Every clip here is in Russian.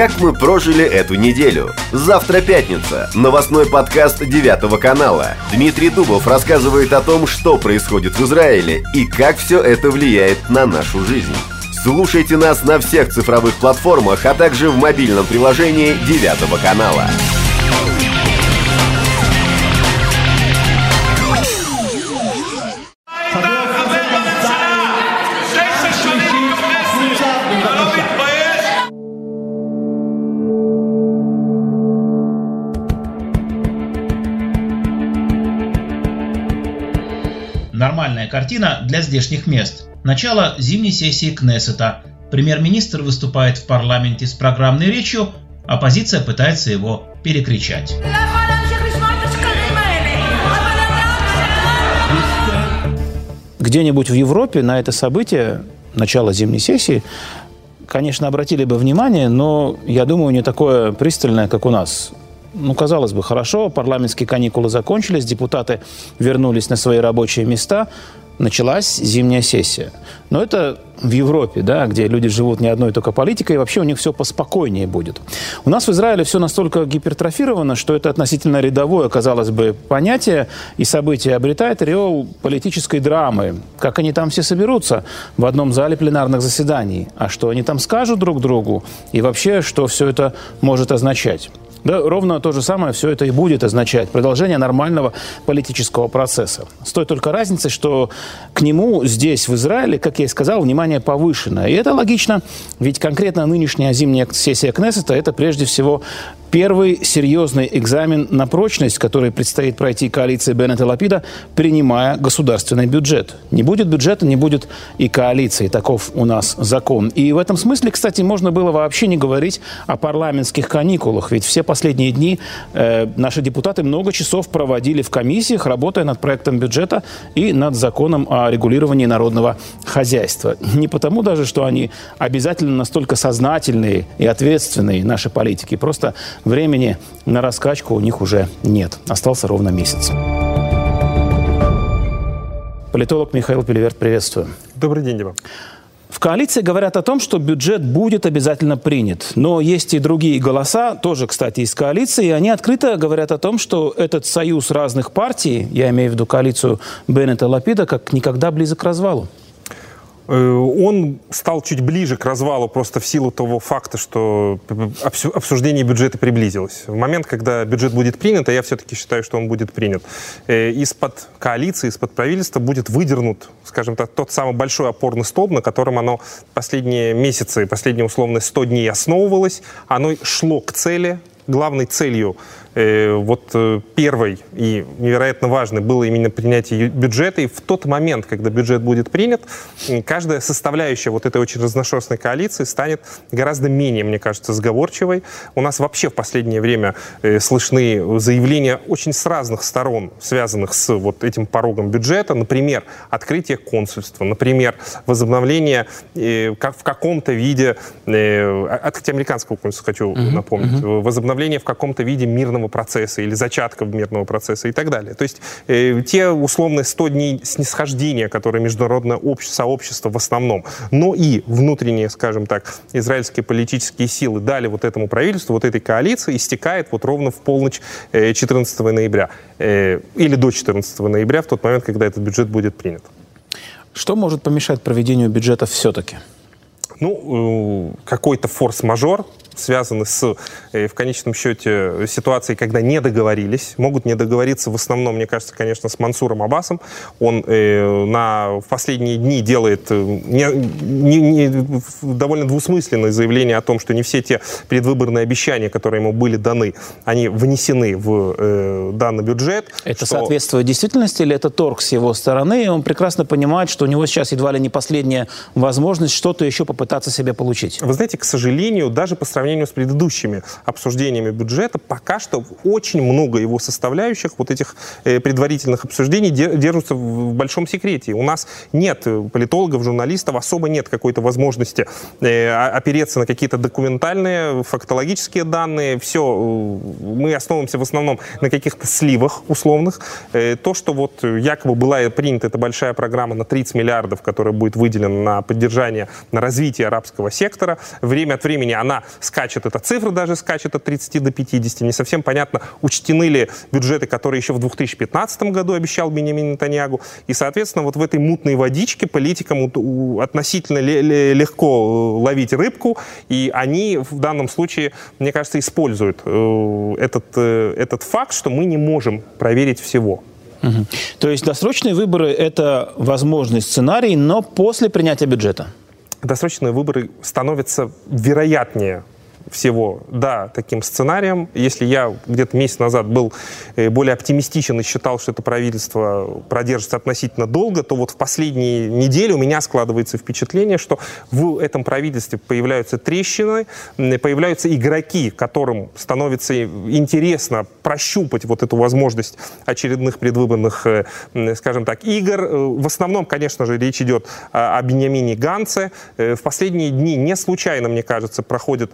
как мы прожили эту неделю. Завтра пятница. Новостной подкаст Девятого канала. Дмитрий Дубов рассказывает о том, что происходит в Израиле и как все это влияет на нашу жизнь. Слушайте нас на всех цифровых платформах, а также в мобильном приложении Девятого канала. Картина для здешних мест. Начало зимней сессии Кнессета. Премьер-министр выступает в парламенте с программной речью, оппозиция пытается его перекричать. Где-нибудь в Европе на это событие, начало зимней сессии, конечно, обратили бы внимание, но, я думаю, не такое пристальное, как у нас ну, казалось бы, хорошо, парламентские каникулы закончились, депутаты вернулись на свои рабочие места, началась зимняя сессия. Но это в Европе, да, где люди живут не одной только политикой, и вообще у них все поспокойнее будет. У нас в Израиле все настолько гипертрофировано, что это относительно рядовое, казалось бы, понятие и событие обретает ореол политической драмы. Как они там все соберутся в одном зале пленарных заседаний, а что они там скажут друг другу, и вообще, что все это может означать. Да, ровно то же самое все это и будет означать. Продолжение нормального политического процесса. С той только разницей, что к нему здесь, в Израиле, как я и сказал, внимание повышено. И это логично, ведь конкретно нынешняя зимняя сессия Кнессета – это прежде всего Первый серьезный экзамен на прочность, который предстоит пройти коалиции Беннета Лапида, принимая государственный бюджет. Не будет бюджета, не будет и коалиции. Таков у нас закон. И в этом смысле, кстати, можно было вообще не говорить о парламентских каникулах. Ведь все последние дни э, наши депутаты много часов проводили в комиссиях, работая над проектом бюджета и над законом о регулировании народного хозяйства. Не потому даже, что они обязательно настолько сознательные и ответственные, наши политики. Просто Времени на раскачку у них уже нет. Остался ровно месяц. Политолог Михаил Пелеверт, приветствую. Добрый день, Дима. В коалиции говорят о том, что бюджет будет обязательно принят. Но есть и другие голоса, тоже, кстати, из коалиции, и они открыто говорят о том, что этот союз разных партий, я имею в виду коалицию Беннета Лапида, как никогда близок к развалу. Э, он стал чуть ближе к развалу просто в силу того факта, что обсуждение бюджета приблизилось. В момент, когда бюджет будет принят, а я все-таки считаю, что он будет принят, э, из-под коалиции, из-под правительства будет выдернут, скажем так, тот самый большой опорный столб, на котором оно последние месяцы, последние условно 100 дней основывалось. Оно шло к цели, главной целью Э, вот э, первой и невероятно важной было именно принятие бюджета. И в тот момент, когда бюджет будет принят, каждая составляющая вот этой очень разношерстной коалиции станет гораздо менее, мне кажется, сговорчивой. У нас вообще в последнее время э, слышны заявления очень с разных сторон, связанных с вот этим порогом бюджета. Например, открытие консульства, например, возобновление как в каком-то виде, открытие американского консульства, хочу напомнить, возобновление в каком-то виде мирного мирного процесса или зачатков мирного процесса и так далее. То есть э, те условные 100 дней снисхождения, которые международное общество, сообщество в основном, но и внутренние, скажем так, израильские политические силы дали вот этому правительству, вот этой коалиции, истекает вот ровно в полночь 14 э, ноября э, или до 14 ноября, в тот момент, когда этот бюджет будет принят. Что может помешать проведению бюджета все-таки? Ну, э, какой-то форс-мажор, связаны с, э, в конечном счете, ситуацией, когда не договорились. Могут не договориться в основном, мне кажется, конечно, с Мансуром Аббасом. Он э, на, в последние дни делает э, не, не, не, довольно двусмысленное заявление о том, что не все те предвыборные обещания, которые ему были даны, они внесены в э, данный бюджет. Это что... соответствует действительности или это торг с его стороны? И он прекрасно понимает, что у него сейчас едва ли не последняя возможность что-то еще попытаться себе получить. Вы знаете, к сожалению, даже по сравнению сравнению с предыдущими обсуждениями бюджета, пока что очень много его составляющих, вот этих э, предварительных обсуждений, держатся в большом секрете. У нас нет политологов, журналистов, особо нет какой-то возможности э, опереться на какие-то документальные, фактологические данные. Все, э, мы основываемся в основном на каких-то сливах условных. То, что вот якобы была принята эта большая программа на 30 миллиардов, которая будет выделена на поддержание, на развитие арабского сектора, время от времени она, скажем, скачет, эта цифра даже скачет от 30 до 50. Не совсем понятно, учтены ли бюджеты, которые еще в 2015 году обещал Бенемин Нетаньягу. И, соответственно, вот в этой мутной водичке политикам относительно легко э, ловить рыбку, и они в данном случае, мне кажется, используют э, этот, э, этот факт, что мы не можем проверить всего. Угу. То есть досрочные выборы – это возможный сценарий, но после принятия бюджета? Досрочные выборы становятся вероятнее всего, да, таким сценарием. Если я где-то месяц назад был э, более оптимистичен и считал, что это правительство продержится относительно долго, то вот в последние недели у меня складывается впечатление, что в этом правительстве появляются трещины, появляются игроки, которым становится интересно прощупать вот эту возможность очередных предвыборных, э, скажем так, игр. Э, в основном, конечно же, речь идет о Беньямине Ганце. В последние дни не случайно, мне кажется, проходят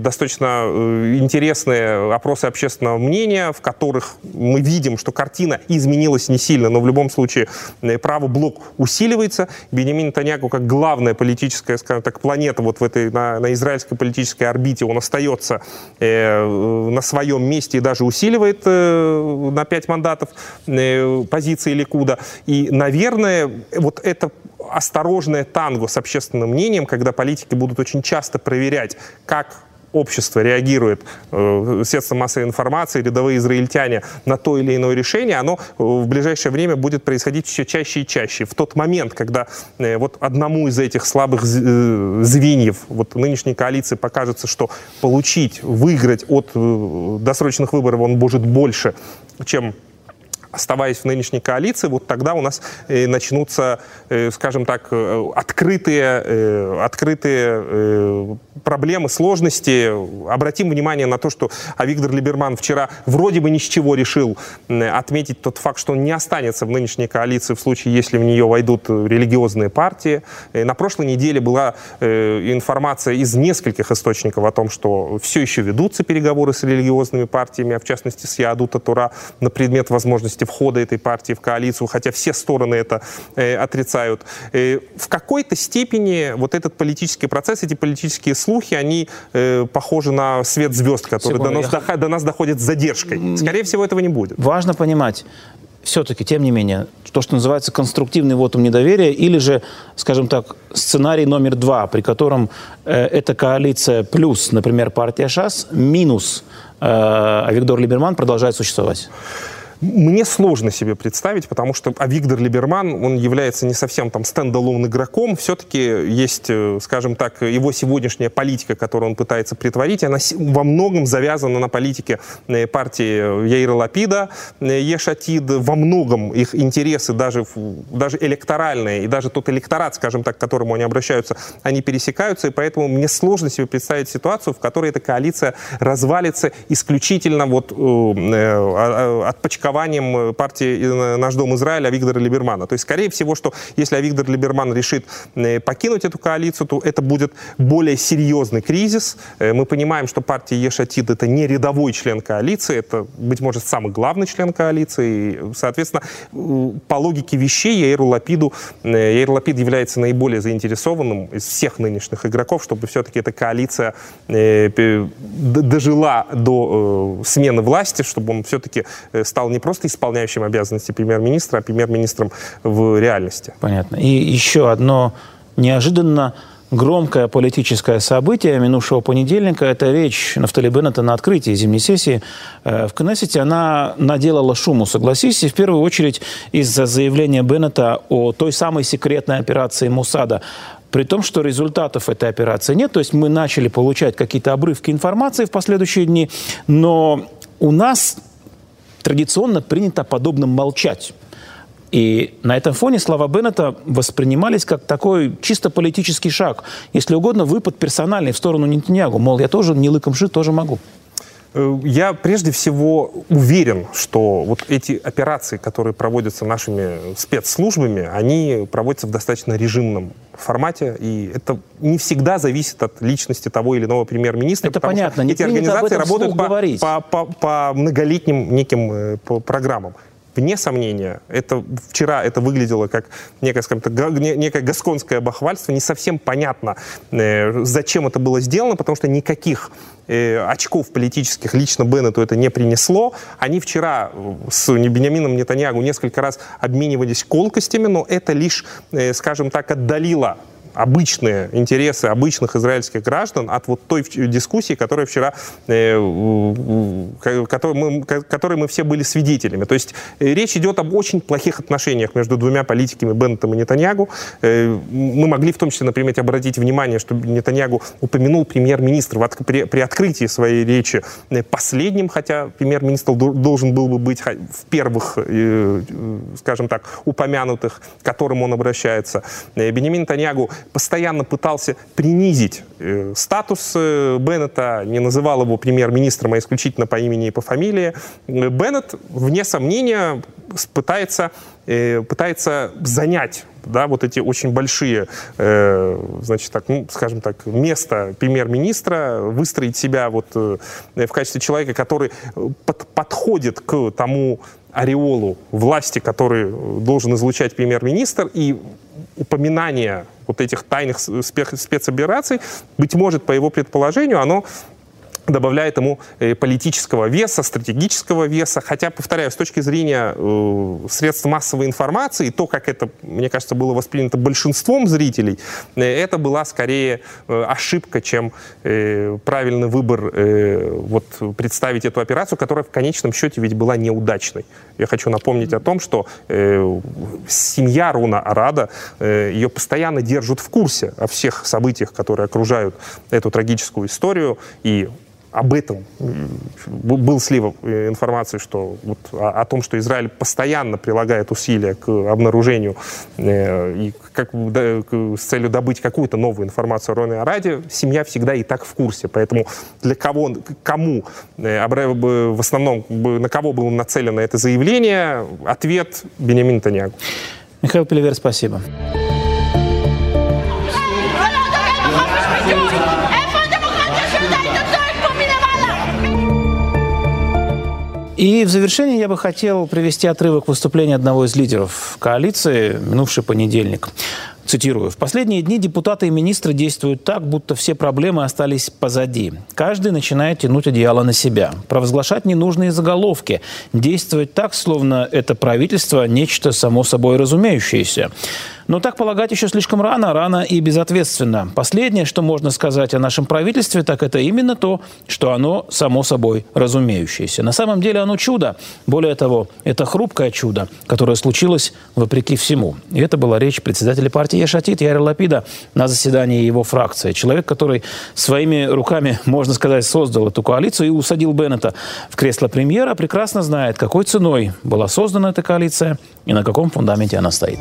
достаточно э, интересные опросы общественного мнения, в которых мы видим, что картина изменилась не сильно, но в любом случае э, правый блок усиливается. Бенемин Нетаньяху как главная политическая, скажем так, планета вот в этой, на, на израильской политической орбите, он остается э, на своем месте и даже усиливает э, на 5 мандатов э, позиции Ликуда. И, наверное, вот это осторожное танго с общественным мнением, когда политики будут очень часто проверять, как общество реагирует, э, средства массовой информации, рядовые израильтяне на то или иное решение, оно э, в ближайшее время будет происходить все чаще и чаще. В тот момент, когда э, вот одному из этих слабых звеньев вот нынешней коалиции покажется, что получить, выиграть от досрочных выборов он может больше, чем оставаясь в нынешней коалиции, вот тогда у нас э, начнутся, э, скажем так, э, открытые, открытые проблемы, сложности. Обратим внимание на то, что а Виктор Либерман вчера вроде бы ни с чего решил отметить тот факт, что он не останется в нынешней коалиции в случае, если в нее войдут религиозные партии. На прошлой неделе была информация из нескольких источников о том, что все еще ведутся переговоры с религиозными партиями, а в частности с Яадута Тура на предмет возможности возможности входа этой партии в коалицию, хотя все стороны это э, отрицают. Э, в какой-то степени вот этот политический процесс, эти политические слухи, они э, похожи на свет звезд, который до нас, я... до нас доходит с задержкой. Скорее всего, этого не будет. Важно понимать, все-таки, тем не менее, то, что называется конструктивный вотум недоверия, или же, скажем так, сценарий номер два, при котором э, эта коалиция плюс, например, партия ШАС, минус э, а Виктор Либерман продолжает существовать? Мне сложно себе представить, потому что а Виктор Либерман, он является не совсем там стендалон игроком, все-таки есть, э, скажем так, его сегодняшняя политика, которую он пытается притворить, она во многом завязана на политике э, партии Яира Лапида, э, Ешатид, во многом их интересы, даже, даже электоральные, и даже тот электорат, скажем так, к которому они обращаются, они пересекаются, и поэтому мне сложно себе представить ситуацию, в которой эта коалиция развалится исключительно вот э, отпочковать формированием э, партии э, «Наш дом Израиля» Виктора Либермана. То есть, скорее всего, что если Виктор Либерман решит э, покинуть эту коалицию, то это будет более серьезный кризис. Мы понимаем, что партия Ешатид — это не рядовой член коалиции, это, быть может, самый главный член коалиции. И, соответственно, по логике вещей Яиру Лапиду, Яир Лапид является наиболее заинтересованным из всех нынешних игроков, чтобы все-таки эта коалиция дожила до смены власти, чтобы он все-таки стал не просто исполняющим обязанности премьер-министра, а премьер-министром в реальности. Понятно. И еще одно неожиданно громкое политическое событие минувшего понедельника – это речь Нафтали Беннета на открытии зимней сессии э, в Кнессете. Она наделала шуму, согласись, и в первую очередь из-за заявления Беннета о той самой секретной операции Мусада при том, что результатов этой операции нет. То есть мы начали получать какие-то обрывки информации в последующие дни, но у нас традиционно принято подобным молчать. И на этом фоне слова Беннета воспринимались как такой чисто политический шаг. Если угодно, выпад персональный в сторону Нетаньягу. Мол, я тоже не лыком шит, тоже могу. Э, я прежде всего уверен, что вот эти операции, которые проводятся нашими спецслужбами, они проводятся в достаточно режимном формате, и это не всегда зависит от личности того или иного премьер-министра. Это понятно. Не эти организации работают по, по, по, по многолетним неким э, по программам. вне сомнения, это вчера это выглядело как некое, скажем так, некое гасконское бахвальство. Не совсем понятно, э, зачем это было сделано, потому что никаких очков политических лично Беннету это не принесло. Они вчера с Бениамином Нетаньягу несколько раз обменивались колкостями, но это лишь, э, скажем так, отдалило обычные интересы обычных израильских граждан от вот той дискуссии, которая вчера, э, которой, мы, которой мы все были свидетелями. То есть э, речь идет об очень плохих отношениях между двумя политиками Беннетом и Нетаньягу. Э, мы могли в том числе, например, обратить внимание, что Нетаньягу упомянул премьер-министр при, при открытии своей речи последним, хотя премьер-министр должен был бы быть в первых, скажем так, упомянутых, к которым он обращается. Бенемин Нетаньягу постоянно пытался принизить э, статус э, Беннета, не называл его премьер-министром, а исключительно по имени и по фамилии. Э, Беннет, вне сомнения, пытается, пытается занять да, вот эти очень большие, э, значит, так, ну, скажем так, место премьер-министра, выстроить себя вот э, в качестве человека, который под, подходит к тому ореолу власти, который должен излучать премьер-министр, и упоминание этих тайных спецопераций, быть может, по его предположению, оно добавляет ему э, политического веса, стратегического веса. Хотя, повторяю, с точки зрения э, средств массовой информации, то, как это, мне кажется, было воспринято большинством зрителей, э, это была скорее э, ошибка, чем э, правильный выбор э, вот, представить эту операцию, которая в конечном счете ведь была неудачной. Я хочу напомнить о том, что э, семья Руна Арада, э, ее постоянно держат в курсе о всех событиях, которые окружают эту трагическую историю, и об этом был слив э, информации, что вот о, том, что Израиль постоянно прилагает усилия к обнаружению э, и как, да, с целью добыть какую-то новую информацию о Роне Араде, семья всегда и так в курсе. Поэтому для кого, кому, э, в основном, на кого было нацелено это заявление, ответ Бенемин Таньягу. Михаил Пелевер, спасибо. И в завершение я бы хотел привести отрывок выступления одного из лидеров коалиции минувший понедельник. Цитирую. «В последние дни депутаты и министры действуют так, будто все проблемы остались позади. Каждый начинает тянуть одеяло на себя, провозглашать ненужные заголовки, действовать так, словно это правительство – нечто само собой разумеющееся. Но так полагать еще слишком рано, рано и безответственно. Последнее, что можно сказать о нашем правительстве, так это именно то, что оно само собой разумеющееся. На самом деле оно чудо. Более того, это хрупкое чудо, которое случилось вопреки всему. И это была речь председателя партии Ешатит Яра Лапида на заседании его фракции. Человек, который своими руками, можно сказать, создал эту коалицию и усадил Беннета в кресло премьера, прекрасно знает, какой ценой была создана эта коалиция и на каком фундаменте она стоит.